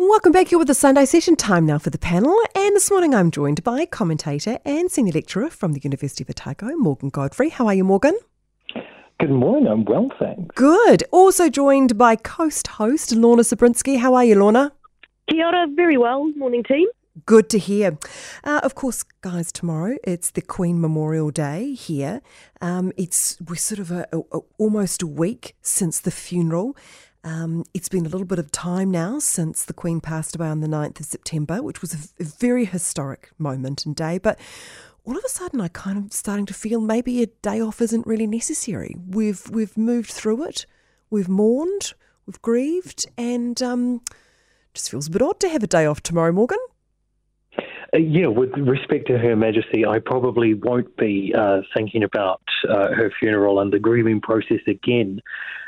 Welcome back here with the Sunday session. Time now for the panel. And this morning I'm joined by commentator and senior lecturer from the University of Otago, Morgan Godfery. How are you, Morgan? Good morning. I'm well, thanks. Good. Also joined by Coast host Lorna Subritzky. How are you, Lorna? Kia ora, very well. Morning, team. Good to hear. Uh, of course, guys, tomorrow it's the Queen Memorial Day here. Um, it's we're sort of a, a, a, almost a week since the funeral. Um, it's been a little bit of time now since the Queen passed away on the 9th of September, which was a, very historic moment and day. But all of a sudden, I kind of starting to feel maybe a day off isn't really necessary. We've we've moved through it, we've mourned, we've grieved, and um, just feels a bit odd to have a day off tomorrow, Morgan. Uh, yeah, with respect to Her Majesty, I probably won't be uh, thinking about uh, her funeral and the grieving process again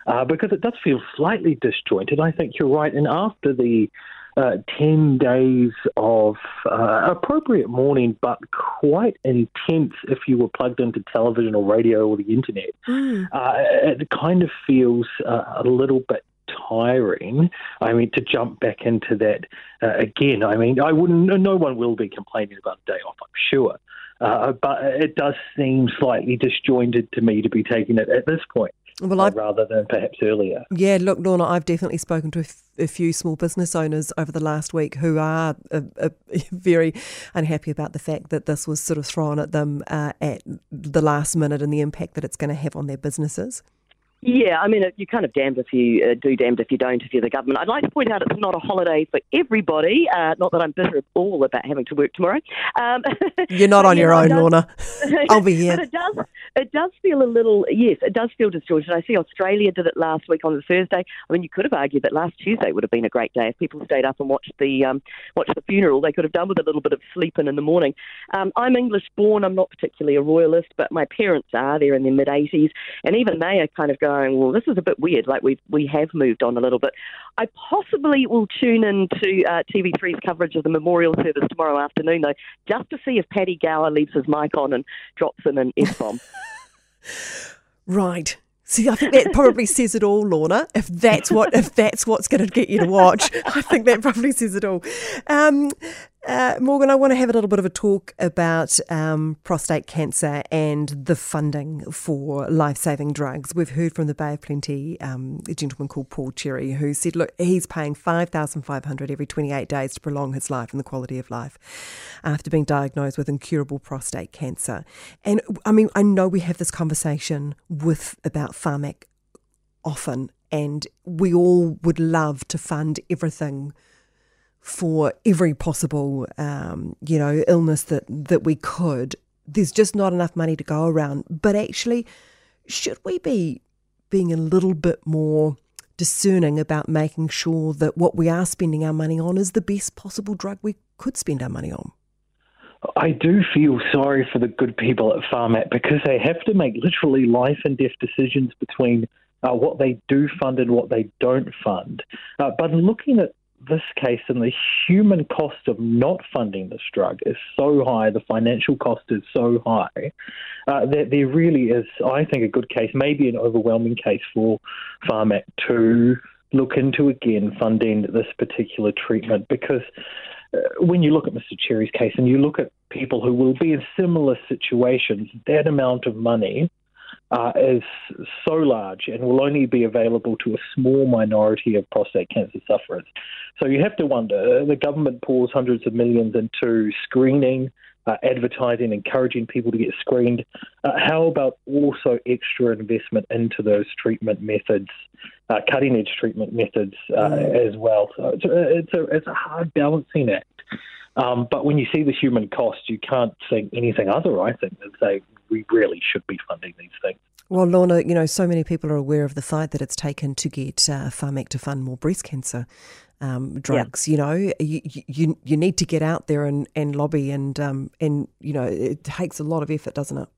uh, because it does feel slightly disjointed. I think you're right. And after the uh, 10 days of uh, appropriate mourning, but quite intense if you were plugged into television or radio or the internet. Mm. Uh, it kind of feels uh, a little bit tiring. I mean, to jump back into that uh, again, I mean, I wouldn't, no one will be complaining about a day off, I'm sure. Uh, but it does seem slightly disjointed to me to be taking it at this point. Well, uh, rather than perhaps earlier. Yeah, look, Lorna, I've definitely spoken to a, f- a few small business owners over the last week who are uh, uh, very unhappy about the fact that this was sort of thrown at them uh, at the last minute and the impact that it's going to have on their businesses. Yeah, I mean, you're kind of damned if you uh, do, damned if you don't, if you're the government. I'd like to point out it's not a holiday for everybody. Uh, not that I'm bitter at all about having to work tomorrow. Um, you're not on your own, does, Lorna. I'll be here. but it does, it does feel a little, yes, it does feel distorted. I see Australia did it last week on the Thursday. I mean, you could have argued that last Tuesday would have been a great day if people stayed up and watched the um, watched the funeral. They could have done with a little bit of sleeping in the morning. Um, I'm English born. I'm not particularly a royalist, but my parents are. They're in their mid 80s, and even they are kind of going well, this is a bit weird. Like we we have moved on a little bit. I possibly will tune into uh, TV3's coverage of the memorial service tomorrow afternoon, though, just to see if Paddy Gower leaves his mic on and drops in an F bomb. right. See, I think that probably says it all, Lorna. If that's what if that's what's going to get you to watch, I think that probably says it all. Um, uh, Morgan, I want to have a little bit of a talk about um, prostate cancer and the funding for life saving drugs. We've heard from the Bay of Plenty um, a gentleman called Paul Cherry who said, look, he's paying 5500 every 28 days to prolong his life and the quality of life after being diagnosed with incurable prostate cancer. And I mean, I know we have this conversation with about Pharmac often, and we all would love to fund everything for every possible, um, you know, illness that, that we could. There's just not enough money to go around. But actually, should we be being a little bit more discerning about making sure that what we are spending our money on is the best possible drug we could spend our money on? I do feel sorry for the good people at Pharmac because they have to make literally life and death decisions between uh, what they do fund and what they don't fund. Uh, but looking at this case and the human cost of not funding this drug is so high, the financial cost is so high, uh, that there really is, I think, a good case, maybe an overwhelming case for Pharmac to look into again funding this particular treatment because uh, when you look at Mr. Cherry's case and you look at people who will be in similar situations, that amount of money uh, is so large and will only be available to a small minority of prostate cancer sufferers. So you have to wonder the government pours hundreds of millions into screening, uh, advertising, encouraging people to get screened. Uh, how about also extra investment into those treatment methods, uh, cutting edge treatment methods uh, mm. as well? So it's a, it's a, it's a hard balancing act. Um, but when you see the human cost, you can't think anything other, I think, than say we really should be funding these things. Well, Lorna, you know, so many people are aware of the fight that it's taken to get uh, Pharmac to fund more breast cancer um, drugs. Yeah. You know, you, you you need to get out there and, and lobby, and um, and you know, it takes a lot of effort, doesn't it?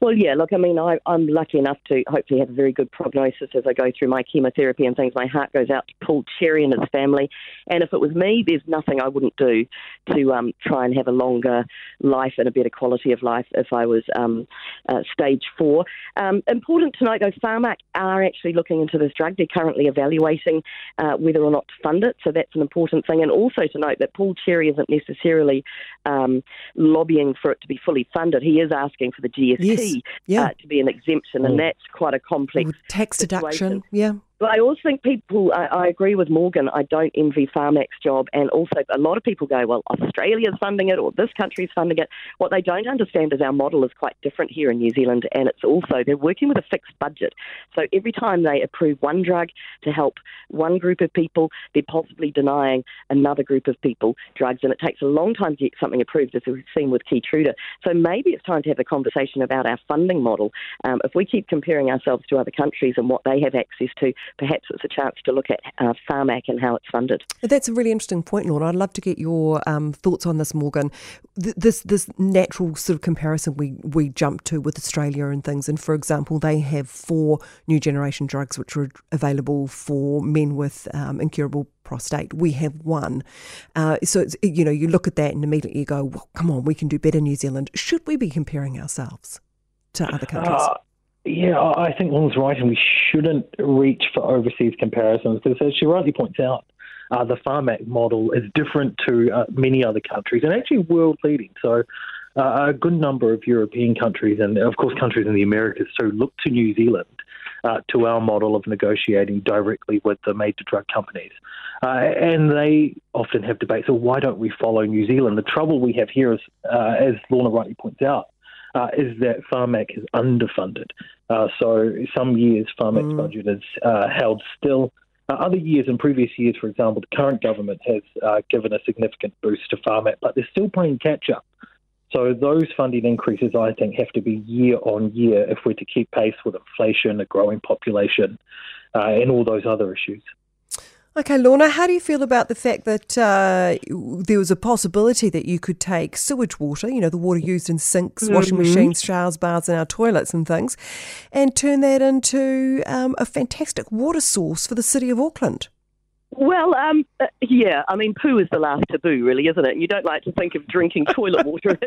Well, yeah, look, I mean, I, I'm lucky enough to hopefully have a very good prognosis as I go through my chemotherapy and things. My heart goes out to Paul Cherry and his family. And if it was me, there's nothing I wouldn't do to um, try and have a longer life and a better quality of life if I was um, uh, stage four. Um, important to note, though, Pharmac are actually looking into this drug. They're currently evaluating uh, whether or not to fund it, so that's an important thing. And also to note that Paul Cherry isn't necessarily um, lobbying for it to be fully funded. He is asking for the GST Yes. Yeah. uh, to be an exemption, and that's quite a complex. With tax deduction. Yeah. But I also think people, I, I agree with Morgan, I don't envy Pharmac's job. And also, a lot of people go, well, Australia's funding it or this country's funding it. What they don't understand is our model is quite different here in New Zealand. And it's also, they're working with a fixed budget. So every time they approve one drug to help one group of people, they're possibly denying another group of people drugs. And it takes a long time to get something approved, as we've seen with Keytruda. So maybe it's time to have a conversation about our funding model. Um, if we keep comparing ourselves to other countries and what they have access to, perhaps it's a chance to look at uh, Pharmac and how it's funded. That's a really interesting point, Lorna. I'd love to get your um, thoughts on this, Morgan. Th- This this natural sort of comparison we, we jump to with Australia and things. And for example, they have four new generation drugs which are available for men with um, incurable prostate. We have one. Uh, so, it's, you know, you look at that and immediately you go, well, come on, we can do better, New Zealand. Should we be comparing ourselves to other countries? Uh, yeah, I think Lorna's right, and we shouldn't reach for overseas comparisons because, as she rightly points out, uh, the Pharmac model is different to uh, many other countries and actually world leading. So, uh, a good number of European countries and, of course, countries in the Americas so look to New Zealand uh, to our model of negotiating directly with the major drug companies. Uh, and they often have debates. So why don't we follow New Zealand? The trouble we have here is, uh, as Lorna rightly points out, uh, is that Pharmac is underfunded. Uh, so some years Pharmac's budget is uh, held still. Uh, other years, in previous years, for example, the current government has uh, given a significant boost to Pharmac, but they're still playing catch up. So those funding increases, I think, have to be year on year if we're to keep pace with inflation, a growing population, uh, and all those other issues. Okay, Lorna, how do you feel about the fact that uh, there was a possibility that you could take sewage water, you know, the water used in sinks, washing machines, showers, baths, and our toilets and things, and turn that into um, a fantastic water source for the city of Auckland? Well, um, uh, yeah, I mean, poo is the last taboo, really, isn't it? You don't like to think of drinking toilet water.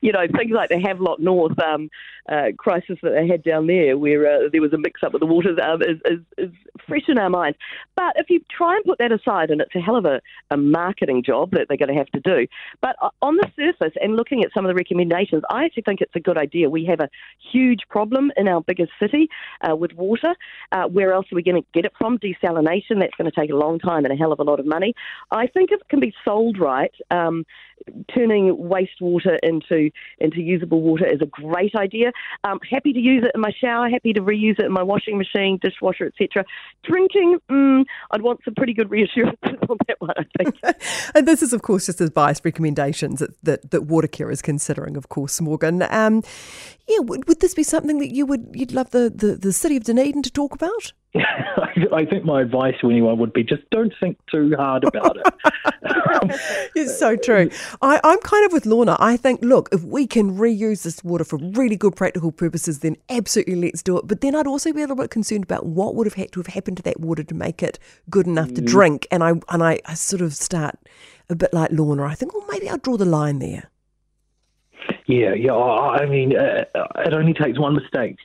You know, things like the Havelock North um, uh, crisis that they had down there, where uh, there was a mix up with the water, um, is, is, is fresh in our minds. But if you try and put that aside, and it's a hell of a, a marketing job that they're going to have to do, but uh, on the surface and looking at some of the recommendations, I actually think it's a good idea. We have a huge problem in our biggest city uh, with water. Uh, where else are we going to get it from? Desalination, that's going to take a long time and a hell of a lot of money. I think if it can be sold right, um, turning wastewater into into usable water is a great idea. Um, happy to use it in my shower, happy to reuse it in my washing machine, dishwasher, etc. Drinking, mm, I'd want some pretty good reassurances on that one. I think. And this is, of course, just as biased recommendations that, that, that Watercare is considering, of course, Morgan. Um, yeah, would, would this be something that you would you'd love the, the, the city of Dunedin to talk about? I think my advice to anyone would be just don't think too hard about it. It's so true. I, I'm kind of with Lorna. I think, look, if we can reuse this water for really good practical purposes, then absolutely let's do it. But then I'd also be a little bit concerned about what would have had to have happened to that water to make it good enough to drink. And I and I, I sort of start a bit like Lorna. I think, well, maybe I'll draw the line there. Yeah, yeah. I I mean, uh, it only takes one mistake.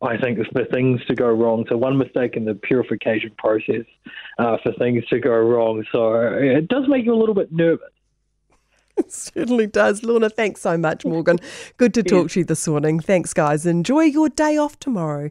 I think for things to go wrong. So one mistake in the purification process uh, for things to go wrong. So it does make you a little bit nervous. It certainly does. Lorna, thanks so much, Morgan. Good to talk to you this morning. Thanks, guys. Enjoy your day off tomorrow.